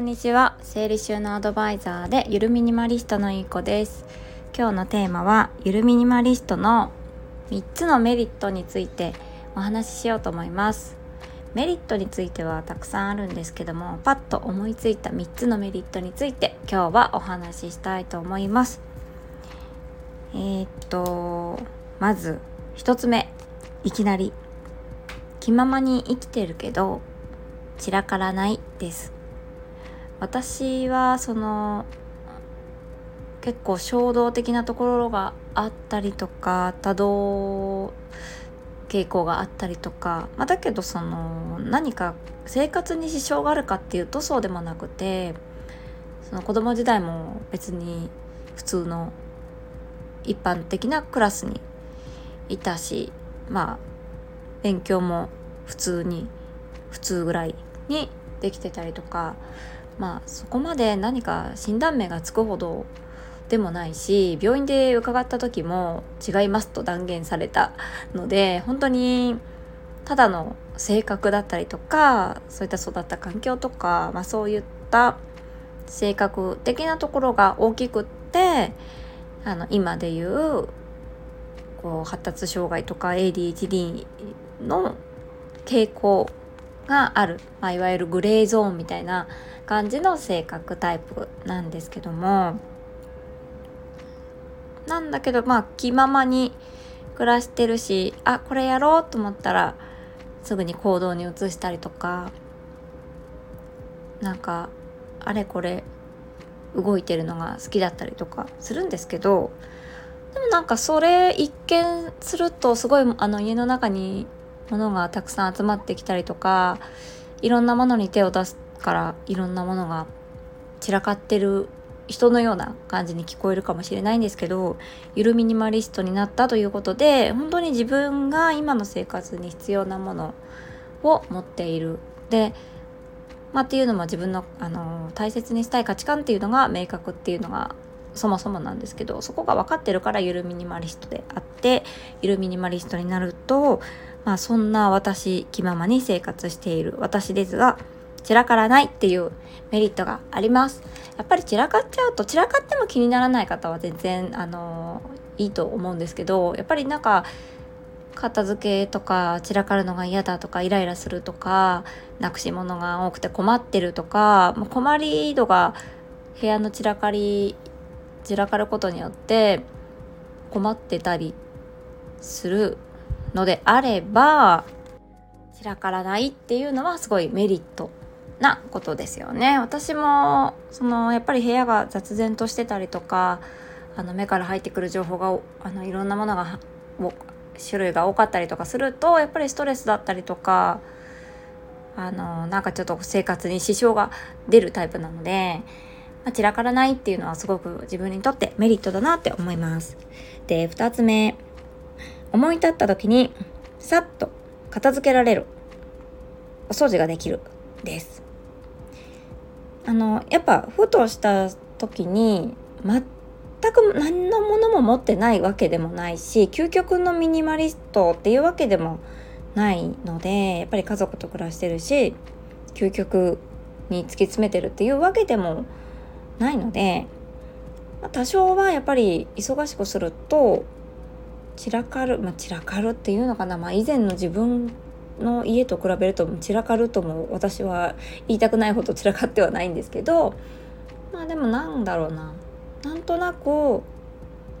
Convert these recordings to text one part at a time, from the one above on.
んにちは。整理収納アドバイザーでゆるミニマリストのいい子です。今日のテーマはゆるミニマリストの3つのメリットについてお話ししようと思います。メリットについてはたくさんあるんですけどもパッと思いついた3つのメリットについて今日はお話ししたいと思います。えー、っとまず1つ目。いきなり。気ままに生きてるけど散らからないです。私はその結構衝動的なところがあったりとか多動傾向があったりとか、まあ、だけどその何か生活に支障があるかっていうとそうでもなくてその子供時代も別に普通の一般的なクラスにいたしまあ勉強も普通に普通ぐらいにできてたりとかまあそこまで何か診断名がつくほどでもないし病院で伺った時も違いますと断言されたので本当にただの性格だったりとかそういった育った環境とか、まあ、そういった性格的なところが大きくってあの今でいうこう発達障害とか ADHD の傾向がある、まあ、いわゆるグレーゾーンみたいな感じの性格タイプなんですけども。なんだけどまあ気ままに暮らしてるしあこれやろうと思ったらすぐに行動に移したりとかなんかあれこれ動いてるのが好きだったりとかするんですけどでもなんかそれ一見するとすごいあの家の中に物がたくさん集まってきたりとかいろんなものに手を出すからいろんなものが散らかってる人のような感じに聞こえるかもしれないんですけどゆるミニマリストになったということで本当に自分が今の生活に必要なものを持っている。でまあっていうのも自分のあの大切にしたい価値観っていうのが明確っていうのがそもそもなんですけどそこが分かってるからゆるミニマリストであってゆるミニマリストになるとまあそんな私気ままに生活している私ですが散らからないっていうメリットがあります。やっぱり散らかっちゃうと散らかっても気にならない方は全然あのいいと思うんですけどやっぱりなんか片付けとか散らかるのが嫌だとかイライラするとかなくし物が多くて困ってるとか困り度が部屋の散らかり散らかることによって困ってたりするのであれば散らからないっていうのはすごいメリットなことですよね私もそのやっぱり部屋が雑然としてたりとかあの目から入ってくる情報があのいろんなものが種類が多かったりとかするとやっぱりストレスだったりとかあのなんかちょっと生活に支障が出るタイプなので、まあ、散らからないっていうのはすごく自分にとってメリットだなって思います。で2つ目思い立った時にさっと片付けられる。お掃除ができるです。あのやっぱふとした時に全く何のものも持ってないわけでもないし究極のミニマリストっていうわけでもないのでやっぱり家族と暮らしてるし究極に突き詰めてるっていうわけでもないので、多少はやっぱり忙しくすると散らかる、まあ、散らかるっていうのかな、まあ、以前の自分の家と比べると散らかるとも私は言いたくないほど散らかってはないんですけどまあでもなんだろうな。なんとなく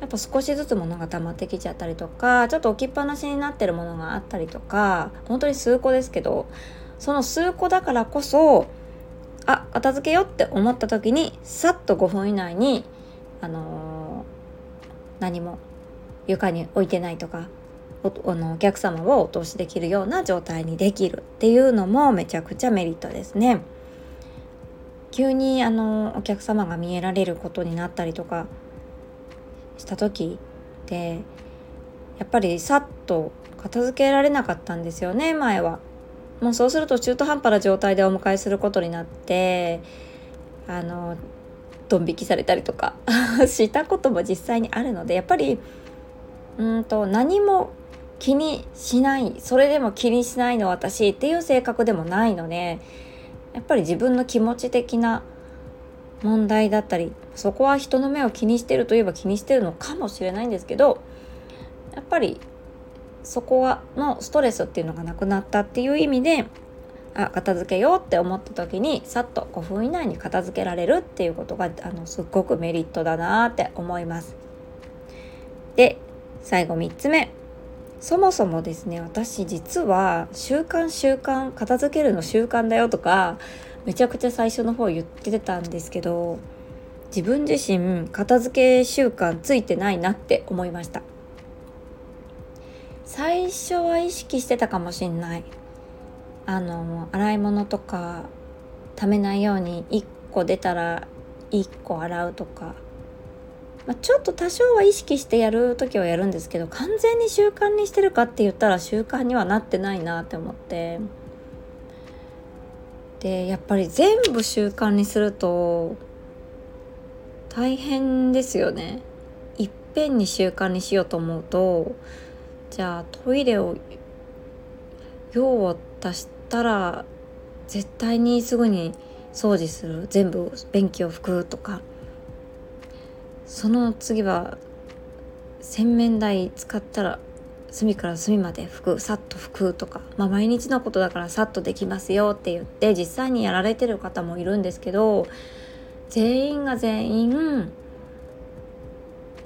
やっぱ少しずつ物が溜まってきちゃったりとかちょっと置きっぱなしになってるものがあったりとか本当に数個ですけどその数個だからこそあ片付けようって思った時にさっと5分以内にあのー、何も床に置いてないとかおあのお客様をお通しできるような状態にできるっていうのもめちゃくちゃメリットですね。急にあのお客様が見えられることになったりとかした時でやっぱりさっと片付けられなかったんですよね前は。もうそうすると中途半端な状態でお迎えすることになってあのドン引きされたりとか したことも実際にあるのでやっぱりうんと何も気にしないそれでも気にしないの私っていう性格でもないのでやっぱり自分の気持ち的な問題だったりそこは人の目を気にしてるといえば気にしてるのかもしれないんですけどやっぱりそこはのストレスっていうのがなくなったっていう意味であ片付けようって思った時にさっと5分以内に片付けられるっていうことがあのすっごくメリットだなって思います。で最後3つ目。そもそもですね私実は習慣習慣片付けるの習慣だよとかめちゃくちゃ最初の方言ってたんですけど自分自身片付け習慣ついてないなって思いました。最初は意識してたかもしんない。あの洗い物とかためないように1個出たら1個洗うとか、まあ、ちょっと多少は意識してやる時はやるんですけど完全に習慣にしてるかって言ったら習慣にはなってないなって思って。でやっぱり全部習慣にすると大変ですよね。いっぺんに習慣にしようと思うとじゃあトイレを用を足したら絶対にすぐに掃除する。全部便器を拭くとか。その次は洗面台使ったら隅から隅まで拭くさっと拭くとか、まあ、毎日のことだからさっとできますよって言って実際にやられてる方もいるんですけど全員が全員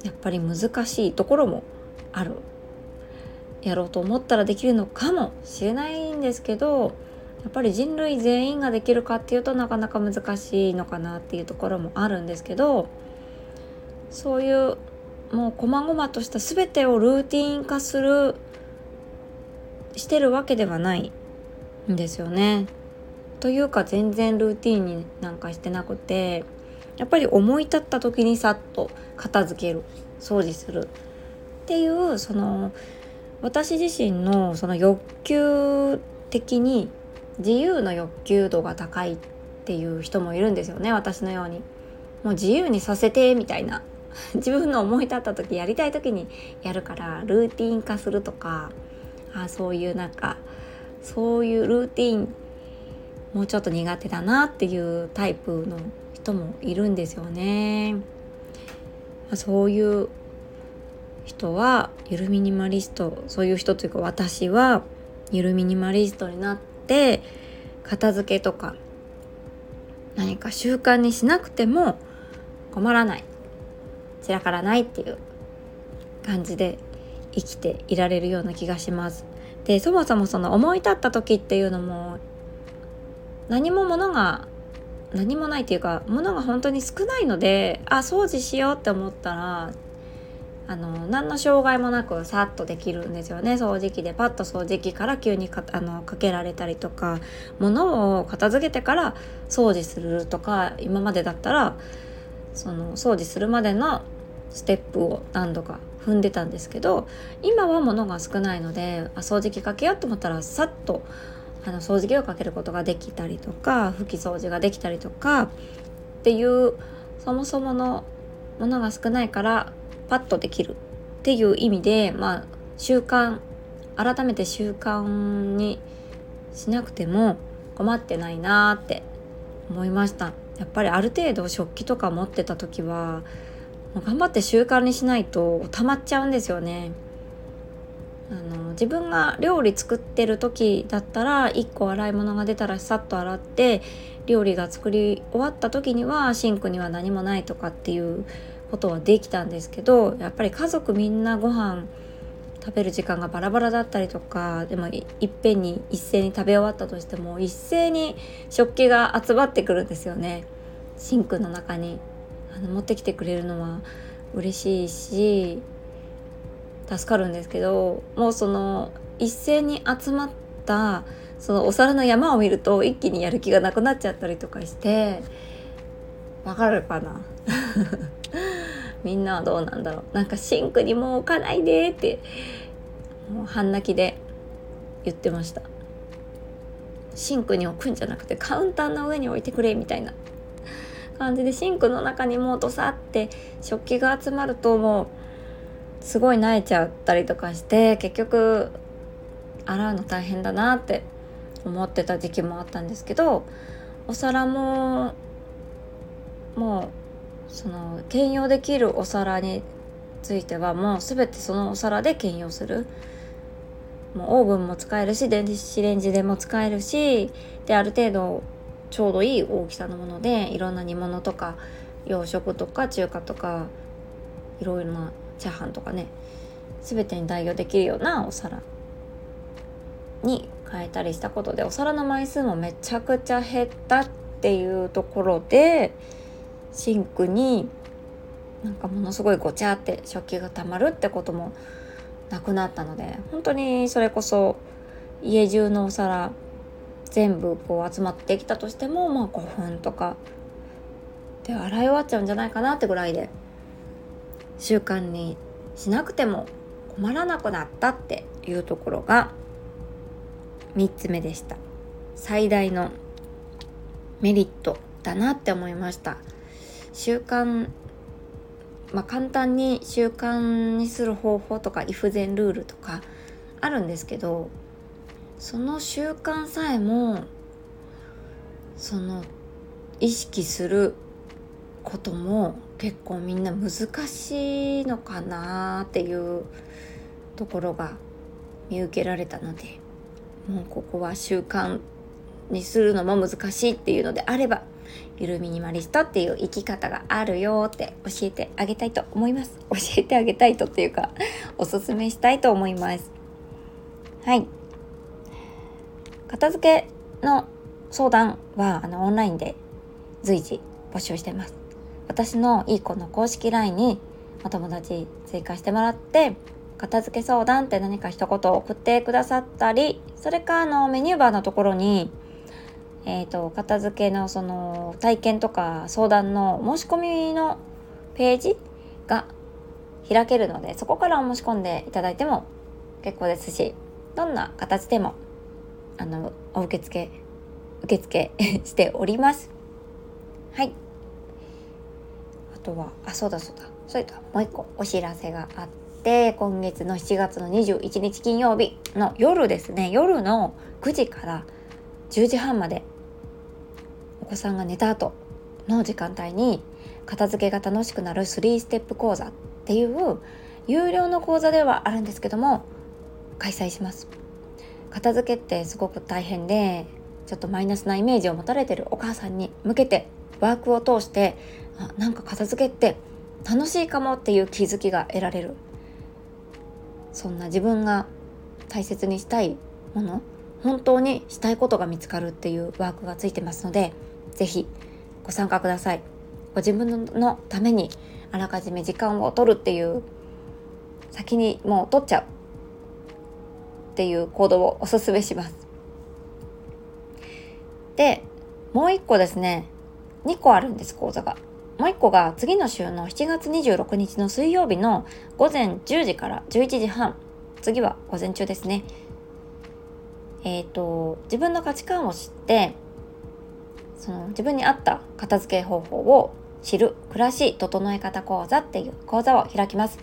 やっぱり難しいところもある。やろうと思ったらできるのかもしれないんですけどやっぱり人類全員ができるかっていうとなかなか難しいのかなっていうところもあるんですけどそういうもう細々とした全てをルーティン化するしてるわけではないんですよね。というか全然ルーティンになんかしてなくてやっぱり思い立った時にさっと片付ける掃除するっていうその私自身のその欲求的に自由の欲求度が高いっていう人もいるんですよね私のように。もう自由にさせてみたいな 自分の思い立った時やりたい時にやるからルーティン化するとかあそういうなんかそういうルーティンもうちょっと苦手だなっていうタイプの人もいるんですよね。ま、そういう人はゆるミニマリストそういう人というか私はゆるミニマリストになって片付けとか何か習慣にしなくても困らない散らからないっていう感じで生きていられるような気がします。でそもそもその思い立った時っていうのも何も物が何もないっていうか物が本当に少ないのであ掃除しようって思ったらあの何の障害もなくさっとできるんですよね掃除機でパッと掃除機から急にかあのかけられたりとか物を片付けてから掃除するとか今までだったらその掃除するまでのステップを何度か踏んでたんですけど今は物が少ないのであ掃除機かけようと思ったらさっとあの掃除機をかけることができたりとか拭き掃除ができたりとかっていうそもそものものが少ないからパッとできるっていう意味でまあ習慣改めて習慣にしなくても困ってないなって思いました。やっぱりある程度食器とか持ってた時は頑張って習慣にしないと溜まっちゃうんですよね。あの自分が料理作ってる時だったら1個洗い物が出たらさっと洗って料理が作り終わった時にはシンクには何もないとかっていうことはできたんですけどやっぱり家族みんなご飯食べる時間がバラバラだったりとかでもいっぺんに一斉に食べ終わったとしても一斉に食器が集まってくるんですよねシンクの中に。あの持ってきてくれるのは嬉しいし助かるんですけどもうその一斉に集まったそのお皿の山を見ると一気にやる気がなくなっちゃったりとかしてわかるかな？みんなはどうなんだろう？なんかシンクにもう置かないでってもう半泣きで言ってました。シンクに置くんじゃなくてカウンターの上に置いてくれみたいな。感じでシンクの中にもうどさって食器が集まるともうすごい慣れちゃったりとかして結局洗うの大変だなって思ってた時期もあったんですけどお皿ももうその兼用できるお皿についてはもう全てそのお皿で兼用する。もうオーブンも使えるし電子レンジでも使えるしである程度ちょうどいい大きさのものでいろんな煮物とか洋食とか中華とかいろいろなチャーハンとかね全てに代用できるようなお皿に変えたりしたことでお皿の枚数もめちゃくちゃ減ったっていうところでシンクになんかものすごいごちゃって食器がたまるってこともなくなったので本当にそれこそ家中のお皿全部こう集まってきたとしてもまあ5分とかで洗い終わっちゃうんじゃないかなってぐらいで習慣にしなくても困らなくなったっていうところが3つ目でした。最大のメリットだなって思いました。習慣まあ簡単に習慣にする方法とかイフゼンルールとかあるんですけどその習慣さえもその意識することも結構みんな難しいのかなっていうところが見受けられたのでもうここは習慣にするのも難しいっていうのであればゆるミニマリストっていう生き方があるよって教えてあげたいと思います。教えてあげたいとっていうかおすすめしたいと思います。はい。片付けの相談はあのオンラインで随時募集してます。私のいい子の公式 LINE にお友達追加してもらって片付け相談って何か一言送ってくださったりそれかあのメニューバーのところにえーと、片付けのその体験とか相談の申し込みのページが開けるのでそこからお申し込んでいただいても結構ですしどんな形でもあのお受付受付 しております。はい。あとはあそうだそうだ。それともう一個お知らせがあって今月の7月の21日金曜日の夜ですね。夜の9時から10時半までお子さんが寝た後の時間帯に片付けが楽しくなる3ステップ講座っていう有料の講座ではあるんですけども開催します。片付けってすごく大変でちょっとマイナスなイメージを持たれてるお母さんに向けてワークを通してあなんか片付けって楽しいかもっていう気づきが得られる。そんな自分が大切にしたいもの本当にしたいことが見つかるっていうワークがついてますのでぜひご参加ください。ご自分のためにあらかじめ時間を取るっていう先にもう取っちゃう。っていう行動をおすすめします。でもう一個ですね。2個あるんです講座が。もう一個が次の週の7月26日の水曜日の午前10時から11時半。次は午前中ですね。えっ、ー、と自分の価値観を知ってその自分に合った片付け方法を知る暮らし整え方講座っていう講座を開きます。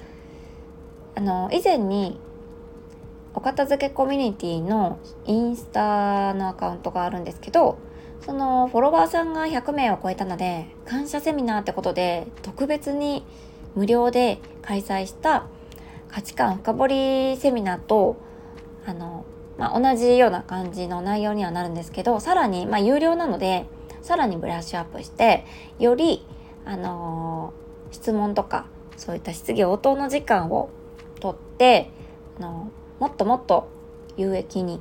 あの以前にお片付けコミュニティのインスタのアカウントがあるんですけどそのフォロワーさんが100名を超えたので感謝セミナーってことで特別に無料で開催した価値観深掘りセミナーとあの、まあ、同じような感じの内容にはなるんですけどさらに、まあ、有料なのでさらにブラッシュアップしてより、あの、質問とかそういった質疑応答の時間をとって、あの、もっともっと有益に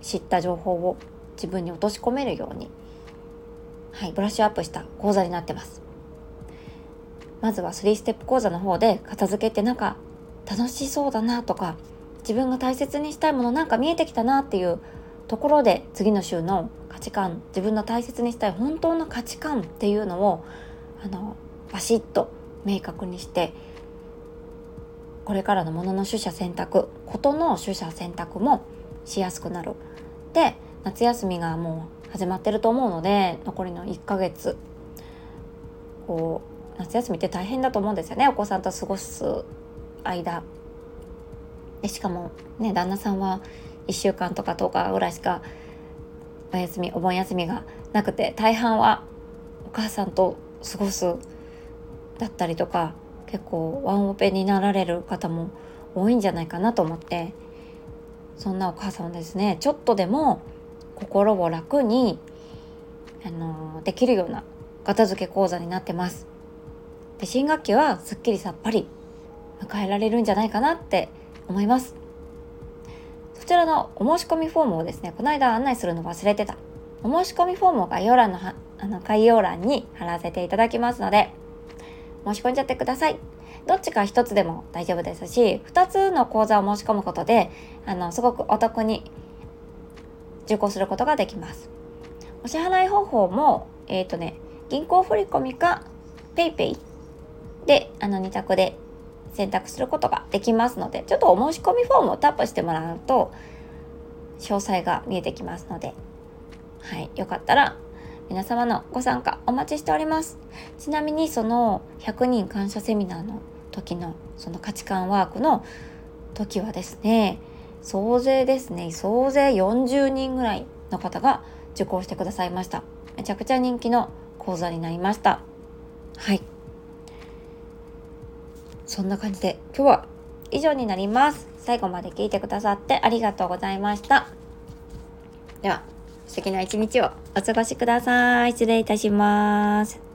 知った情報を自分に落とし込めるように、はい、ブラッシュアップした講座になってます。まずは3ステップ講座の方で片付けってなんか楽しそうだなとか自分が大切にしたいものなんか見えてきたなっていうところで次の週の価値観自分の大切にしたい本当の価値観っていうのをあのバシッと明確にしてこれからのものの取捨選択ことの取捨選択もしやすくなる。で夏休みがもう始まってると思うので残りの1ヶ月こう夏休みって大変だと思うんですよねお子さんと過ごす間でしかもね旦那さんは1週間とか10日ぐらいしかお休みお盆休みがなくて大半はお母さんと過ごすだったりとか結構ワンオペになられる方も多いんじゃないかなと思って。そんなお母さんですね。ちょっとでも心を楽に、あのできるような片付け講座になってます。で新学期はすっきりさっぱり迎えられるんじゃないかなって思います。そちらのお申し込みフォームをですねこの間案内するの忘れてた。お申し込みフォームを概要欄のあの概要欄に貼らせていただきますので申し込んじゃってください。どっちか一つでも大丈夫ですし2つの講座を申し込むことであのすごくお得に受講することができます。お支払い方法もえっ、ー、とね銀行振込か PayPay であの2択で選択することができますのでちょっとお申し込みフォームをタップしてもらうと詳細が見えてきますのではいよかったら皆様のご参加お待ちしております。ちなみにその100人感謝セミナーの時のその価値観ワークの時はですね総勢ですね総勢40人ぐらいの方が受講してくださいました。めちゃくちゃ人気の講座になりました。はい。そんな感じで今日は以上になります。最後まで聞いてくださってありがとうございました。では。素敵な一日をお過ごしください。失礼いたします。